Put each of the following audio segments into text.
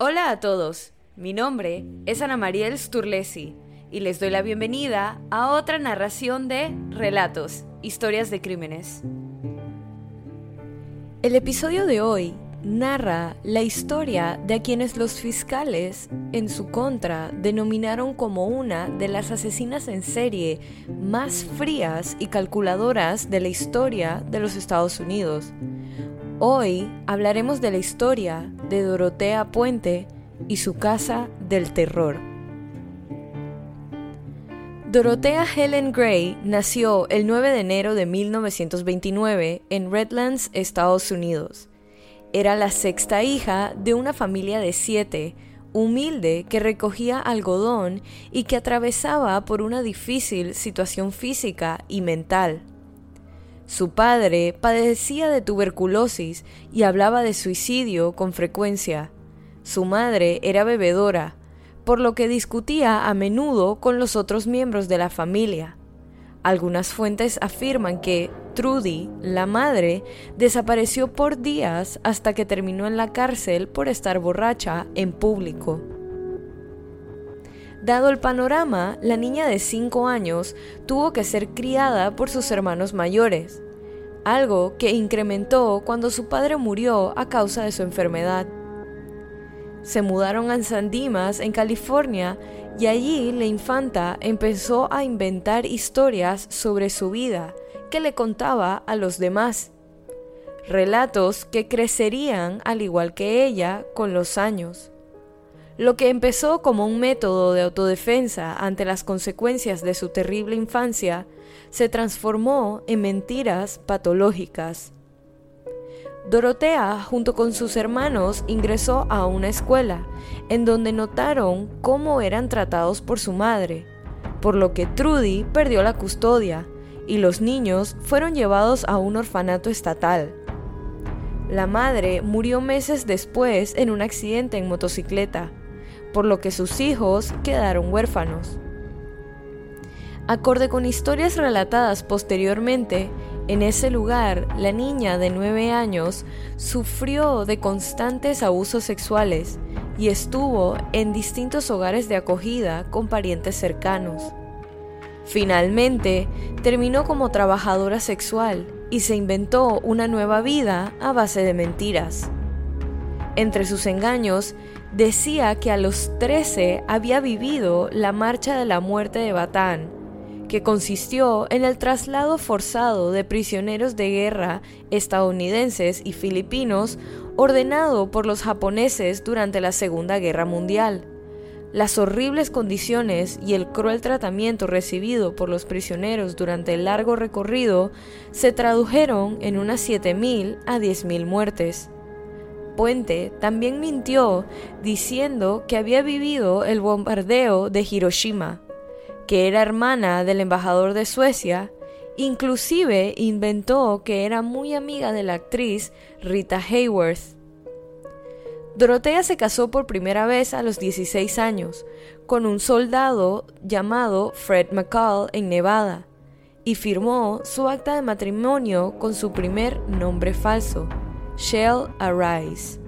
Hola a todos, mi nombre es Ana Mariel Sturlesi y les doy la bienvenida a otra narración de Relatos, Historias de Crímenes. El episodio de hoy narra la historia de a quienes los fiscales en su contra denominaron como una de las asesinas en serie más frías y calculadoras de la historia de los Estados Unidos. Hoy hablaremos de la historia de Dorotea Puente y su casa del terror. Dorotea Helen Gray nació el 9 de enero de 1929 en Redlands, Estados Unidos. Era la sexta hija de una familia de siete, humilde que recogía algodón y que atravesaba por una difícil situación física y mental. Su padre padecía de tuberculosis y hablaba de suicidio con frecuencia. Su madre era bebedora, por lo que discutía a menudo con los otros miembros de la familia. Algunas fuentes afirman que Trudy, la madre, desapareció por días hasta que terminó en la cárcel por estar borracha en público. Dado el panorama, la niña de 5 años tuvo que ser criada por sus hermanos mayores, algo que incrementó cuando su padre murió a causa de su enfermedad. Se mudaron a San Dimas, en California, y allí la infanta empezó a inventar historias sobre su vida que le contaba a los demás. Relatos que crecerían al igual que ella con los años. Lo que empezó como un método de autodefensa ante las consecuencias de su terrible infancia se transformó en mentiras patológicas. Dorotea, junto con sus hermanos, ingresó a una escuela, en donde notaron cómo eran tratados por su madre, por lo que Trudy perdió la custodia y los niños fueron llevados a un orfanato estatal. La madre murió meses después en un accidente en motocicleta, por lo que sus hijos quedaron huérfanos. Acorde con historias relatadas posteriormente, en ese lugar la niña de 9 años sufrió de constantes abusos sexuales y estuvo en distintos hogares de acogida con parientes cercanos. Finalmente, terminó como trabajadora sexual y se inventó una nueva vida a base de mentiras. Entre sus engaños decía que a los 13 había vivido la marcha de la muerte de Batán, que consistió en el traslado forzado de prisioneros de guerra estadounidenses y filipinos ordenado por los japoneses durante la Segunda Guerra Mundial. Las horribles condiciones y el cruel tratamiento recibido por los prisioneros durante el largo recorrido se tradujeron en unas 7.000 a 10.000 muertes. Puente también mintió diciendo que había vivido el bombardeo de Hiroshima, que era hermana del embajador de Suecia, inclusive inventó que era muy amiga de la actriz Rita Hayworth. Dorotea se casó por primera vez a los 16 años con un soldado llamado Fred McCall en Nevada y firmó su acta de matrimonio con su primer nombre falso, Shell Arise.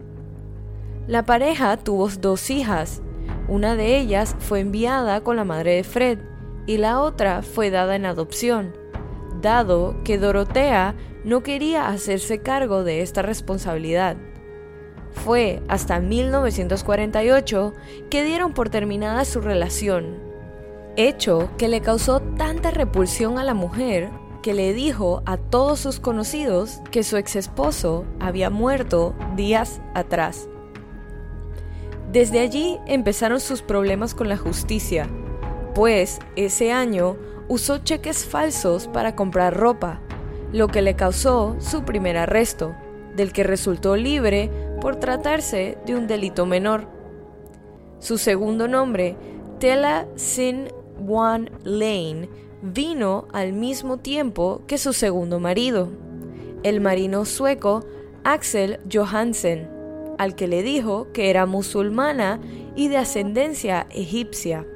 La pareja tuvo dos hijas, una de ellas fue enviada con la madre de Fred y la otra fue dada en adopción, dado que Dorotea no quería hacerse cargo de esta responsabilidad. Fue hasta 1948 que dieron por terminada su relación, hecho que le causó tanta repulsión a la mujer que le dijo a todos sus conocidos que su ex esposo había muerto días atrás. Desde allí empezaron sus problemas con la justicia, pues ese año usó cheques falsos para comprar ropa, lo que le causó su primer arresto, del que resultó libre por tratarse de un delito menor. Su segundo nombre, Tela Sin Wan Lane, vino al mismo tiempo que su segundo marido, el marino sueco Axel Johansen, al que le dijo que era musulmana y de ascendencia egipcia.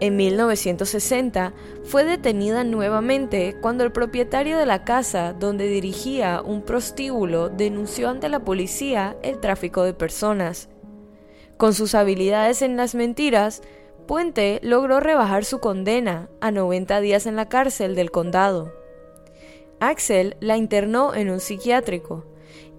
En 1960 fue detenida nuevamente cuando el propietario de la casa donde dirigía un prostíbulo denunció ante la policía el tráfico de personas. Con sus habilidades en las mentiras, Puente logró rebajar su condena a 90 días en la cárcel del condado. Axel la internó en un psiquiátrico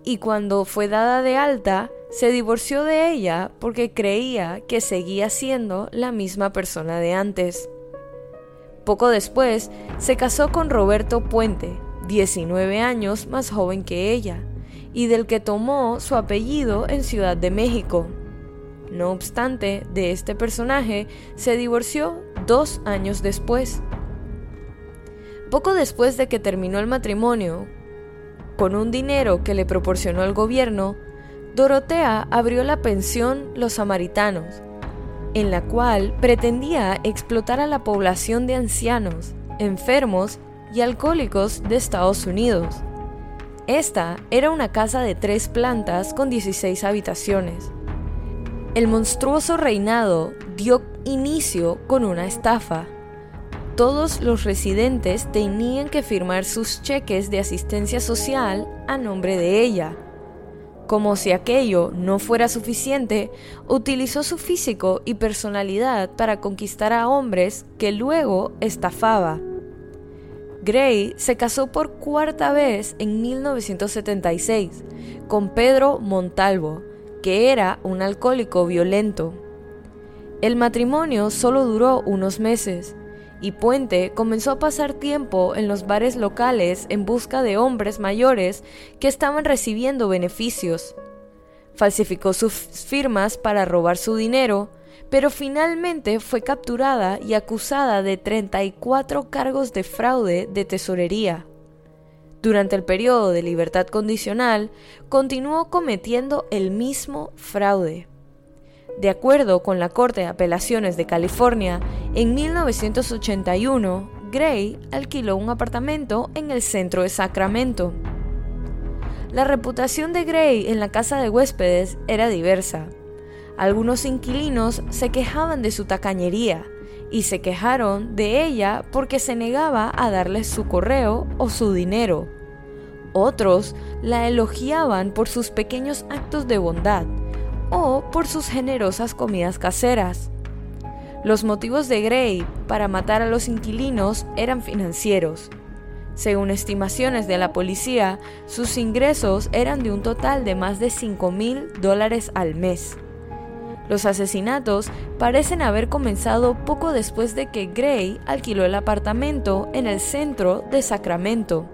y cuando fue dada de alta, se divorció de ella porque creía que seguía siendo la misma persona de antes. Poco después, se casó con Roberto Puente, 19 años más joven que ella, y del que tomó su apellido en Ciudad de México. No obstante, de este personaje se divorció dos años después. Poco después de que terminó el matrimonio, con un dinero que le proporcionó el gobierno, Dorotea abrió la pensión Los Samaritanos, en la cual pretendía explotar a la población de ancianos, enfermos y alcohólicos de Estados Unidos. Esta era una casa de tres plantas con 16 habitaciones. El monstruoso reinado dio inicio con una estafa. Todos los residentes tenían que firmar sus cheques de asistencia social a nombre de ella. Como si aquello no fuera suficiente, utilizó su físico y personalidad para conquistar a hombres que luego estafaba. Gray se casó por cuarta vez en 1976 con Pedro Montalvo, que era un alcohólico violento. El matrimonio solo duró unos meses y Puente comenzó a pasar tiempo en los bares locales en busca de hombres mayores que estaban recibiendo beneficios. Falsificó sus firmas para robar su dinero, pero finalmente fue capturada y acusada de 34 cargos de fraude de tesorería. Durante el periodo de libertad condicional, continuó cometiendo el mismo fraude. De acuerdo con la Corte de Apelaciones de California, en 1981, Gray alquiló un apartamento en el centro de Sacramento. La reputación de Gray en la casa de huéspedes era diversa. Algunos inquilinos se quejaban de su tacañería y se quejaron de ella porque se negaba a darles su correo o su dinero. Otros la elogiaban por sus pequeños actos de bondad o por sus generosas comidas caseras. Los motivos de Gray para matar a los inquilinos eran financieros. Según estimaciones de la policía, sus ingresos eran de un total de más de 5 mil dólares al mes. Los asesinatos parecen haber comenzado poco después de que Gray alquiló el apartamento en el centro de Sacramento.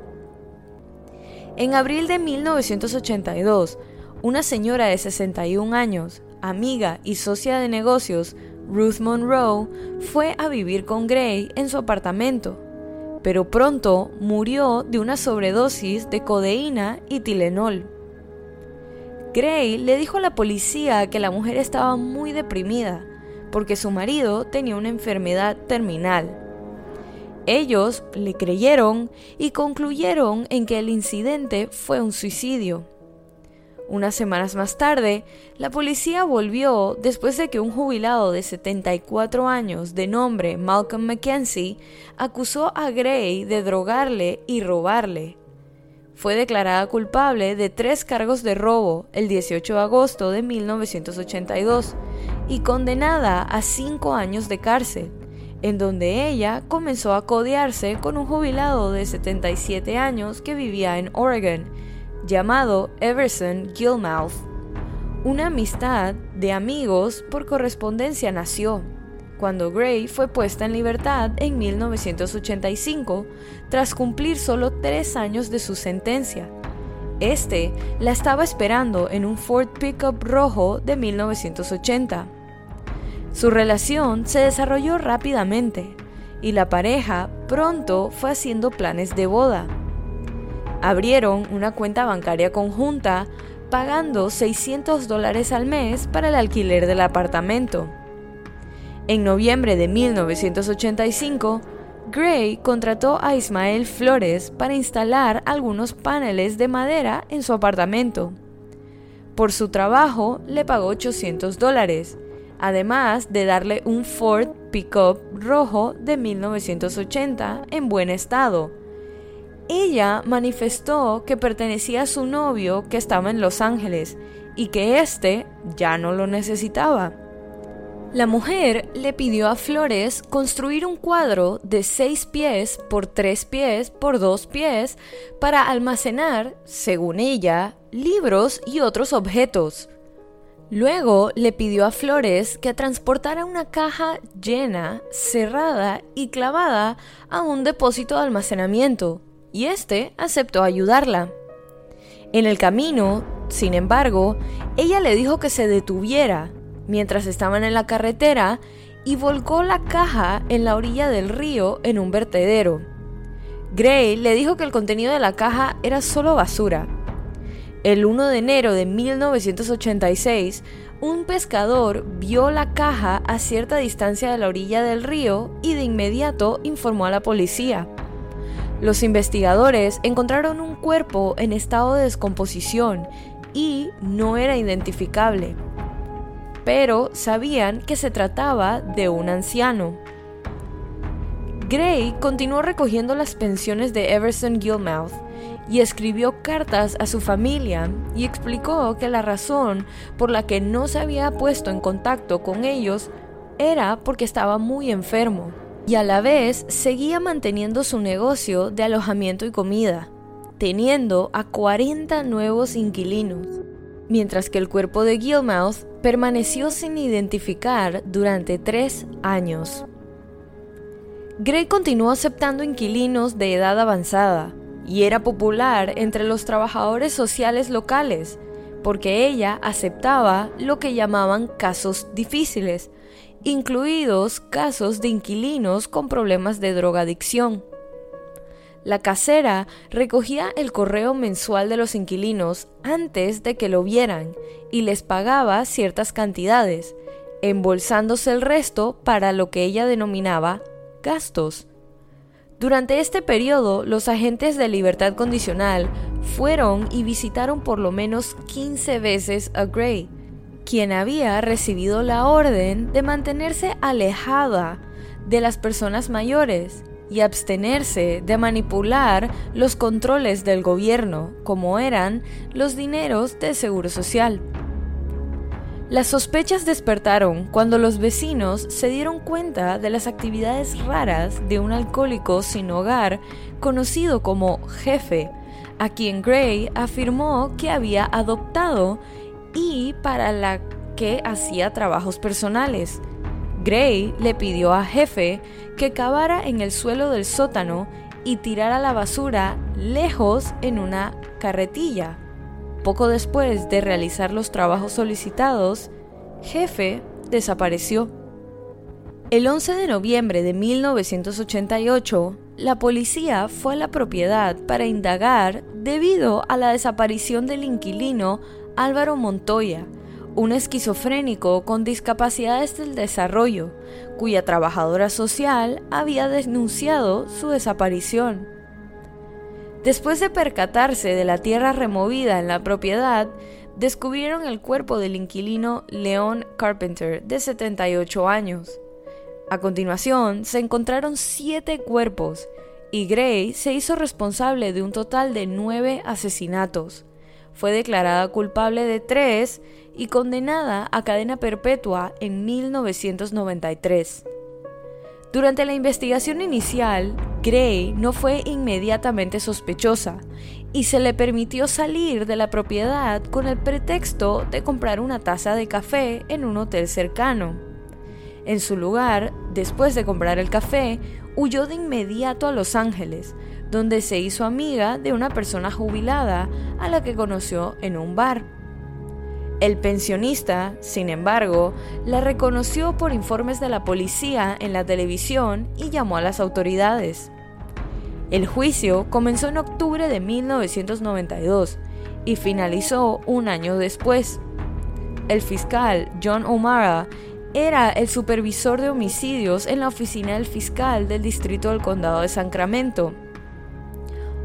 En abril de 1982, una señora de 61 años, amiga y socia de negocios, Ruth Monroe, fue a vivir con Gray en su apartamento, pero pronto murió de una sobredosis de codeína y Tilenol. Gray le dijo a la policía que la mujer estaba muy deprimida porque su marido tenía una enfermedad terminal. Ellos le creyeron y concluyeron en que el incidente fue un suicidio. Unas semanas más tarde, la policía volvió después de que un jubilado de 74 años de nombre Malcolm Mackenzie acusó a Gray de drogarle y robarle fue declarada culpable de tres cargos de robo el 18 de agosto de 1982 y condenada a cinco años de cárcel, en donde ella comenzó a codearse con un jubilado de 77 años que vivía en Oregon, llamado Everson Gilmouth. Una amistad de amigos por correspondencia nació cuando Gray fue puesta en libertad en 1985 tras cumplir solo tres años de su sentencia. Este la estaba esperando en un Ford Pickup rojo de 1980. Su relación se desarrolló rápidamente y la pareja pronto fue haciendo planes de boda. Abrieron una cuenta bancaria conjunta pagando 600 dólares al mes para el alquiler del apartamento. En noviembre de 1985, Gray contrató a Ismael Flores para instalar algunos paneles de madera en su apartamento. Por su trabajo le pagó 800 dólares, además de darle un Ford Pickup rojo de 1980 en buen estado. ella manifestó que pertenecía a su novio que estaba en Los Ángeles y que éste ya no lo necesitaba. La mujer le pidió a Flores construir un cuadro de 6 pies por 3 pies por 2 pies para almacenar, según ella, libros y otros objetos. Luego le pidió a Flores que transportara una caja llena, cerrada y clavada a un depósito de almacenamiento, y este aceptó ayudarla. En el camino, sin embargo, ella le dijo que se detuviera mientras estaban en la carretera y volcó la caja en la orilla del río en un vertedero. Gray le dijo que el contenido de la caja era solo basura. El 1 de enero de 1986, un pescador vio la caja a cierta distancia de la orilla del río y de inmediato informó a la policía. Los investigadores encontraron un cuerpo en estado de descomposición y no era identificable pero sabían que se trataba de un anciano. Gray continuó recogiendo las pensiones de Everson Gilmouth y escribió cartas a su familia y explicó que la razón por la que no se había puesto en contacto con ellos era porque estaba muy enfermo y a la vez seguía manteniendo su negocio de alojamiento y comida, teniendo a 40 nuevos inquilinos mientras que el cuerpo de Gilmouth permaneció sin identificar durante tres años. Gray continuó aceptando inquilinos de edad avanzada y era popular entre los trabajadores sociales locales porque ella aceptaba lo que llamaban casos difíciles, incluidos casos de inquilinos con problemas de drogadicción. La casera recogía el correo mensual de los inquilinos antes de que lo vieran y les pagaba ciertas cantidades, embolsándose el resto para lo que ella denominaba gastos. Durante este periodo, los agentes de libertad condicional fueron y visitaron por lo menos 15 veces a Gray, quien había recibido la orden de mantenerse alejada de las personas mayores y abstenerse de manipular los controles del gobierno, como eran los dineros de seguro social. Las sospechas despertaron cuando los vecinos se dieron cuenta de las actividades raras de un alcohólico sin hogar conocido como jefe, a quien Gray afirmó que había adoptado y para la que hacía trabajos personales. Gray le pidió a Jefe que cavara en el suelo del sótano y tirara la basura lejos en una carretilla. Poco después de realizar los trabajos solicitados, Jefe desapareció. El 11 de noviembre de 1988, la policía fue a la propiedad para indagar debido a la desaparición del inquilino Álvaro Montoya, un esquizofrénico con discapacidades del desarrollo, cuya trabajadora social había denunciado su desaparición. Después de percatarse de la tierra removida en la propiedad, descubrieron el cuerpo del inquilino Leon Carpenter, de 78 años. A continuación, se encontraron siete cuerpos, y Gray se hizo responsable de un total de nueve asesinatos. Fue declarada culpable de tres y condenada a cadena perpetua en 1993. Durante la investigación inicial, Gray no fue inmediatamente sospechosa y se le permitió salir de la propiedad con el pretexto de comprar una taza de café en un hotel cercano. En su lugar, después de comprar el café, huyó de inmediato a Los Ángeles, donde se hizo amiga de una persona jubilada a la que conoció en un bar. El pensionista, sin embargo, la reconoció por informes de la policía en la televisión y llamó a las autoridades. El juicio comenzó en octubre de 1992 y finalizó un año después. El fiscal John O'Mara era el supervisor de homicidios en la oficina del fiscal del distrito del condado de Sacramento.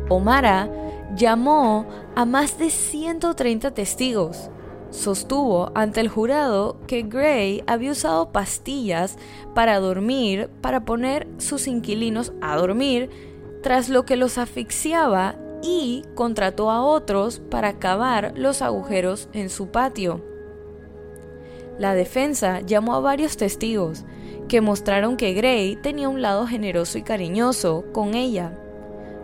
O'Mara llamó a más de 130 testigos sostuvo ante el jurado que Gray había usado pastillas para dormir, para poner sus inquilinos a dormir tras lo que los asfixiaba y contrató a otros para cavar los agujeros en su patio. La defensa llamó a varios testigos que mostraron que Gray tenía un lado generoso y cariñoso con ella.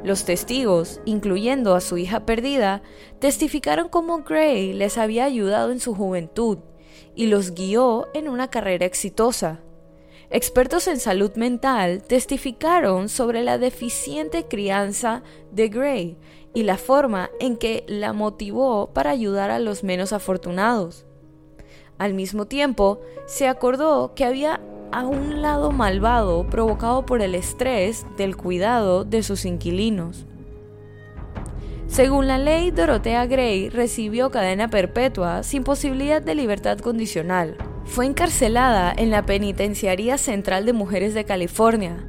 Los testigos, incluyendo a su hija perdida, testificaron cómo Gray les había ayudado en su juventud y los guió en una carrera exitosa. Expertos en salud mental testificaron sobre la deficiente crianza de Gray y la forma en que la motivó para ayudar a los menos afortunados. Al mismo tiempo, se acordó que había a un lado malvado provocado por el estrés del cuidado de sus inquilinos. Según la ley, Dorothea Gray recibió cadena perpetua sin posibilidad de libertad condicional. Fue encarcelada en la Penitenciaría Central de Mujeres de California.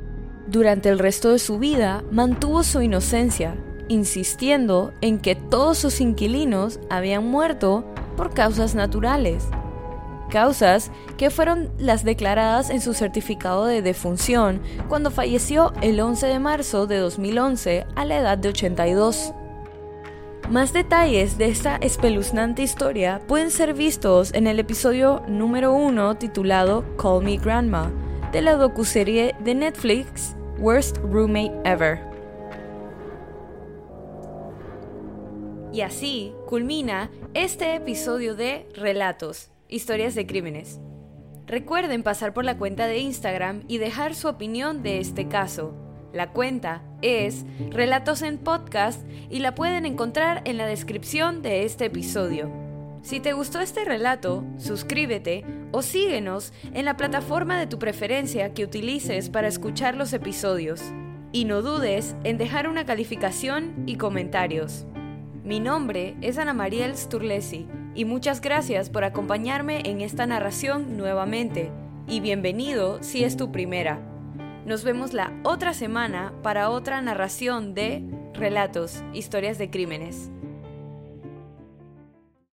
Durante el resto de su vida mantuvo su inocencia, insistiendo en que todos sus inquilinos habían muerto por causas naturales causas que fueron las declaradas en su certificado de defunción cuando falleció el 11 de marzo de 2011 a la edad de 82. Más detalles de esta espeluznante historia pueden ser vistos en el episodio número 1 titulado Call Me Grandma de la docuserie de Netflix Worst Roommate Ever. Y así culmina este episodio de Relatos, historias de crímenes. Recuerden pasar por la cuenta de Instagram y dejar su opinión de este caso. La cuenta es Relatos en Podcast y la pueden encontrar en la descripción de este episodio. Si te gustó este relato, suscríbete o síguenos en la plataforma de tu preferencia que utilices para escuchar los episodios. Y no dudes en dejar una calificación y comentarios. Mi nombre es Ana Mariel Sturlesi y muchas gracias por acompañarme en esta narración nuevamente y bienvenido si es tu primera. Nos vemos la otra semana para otra narración de Relatos, historias de crímenes.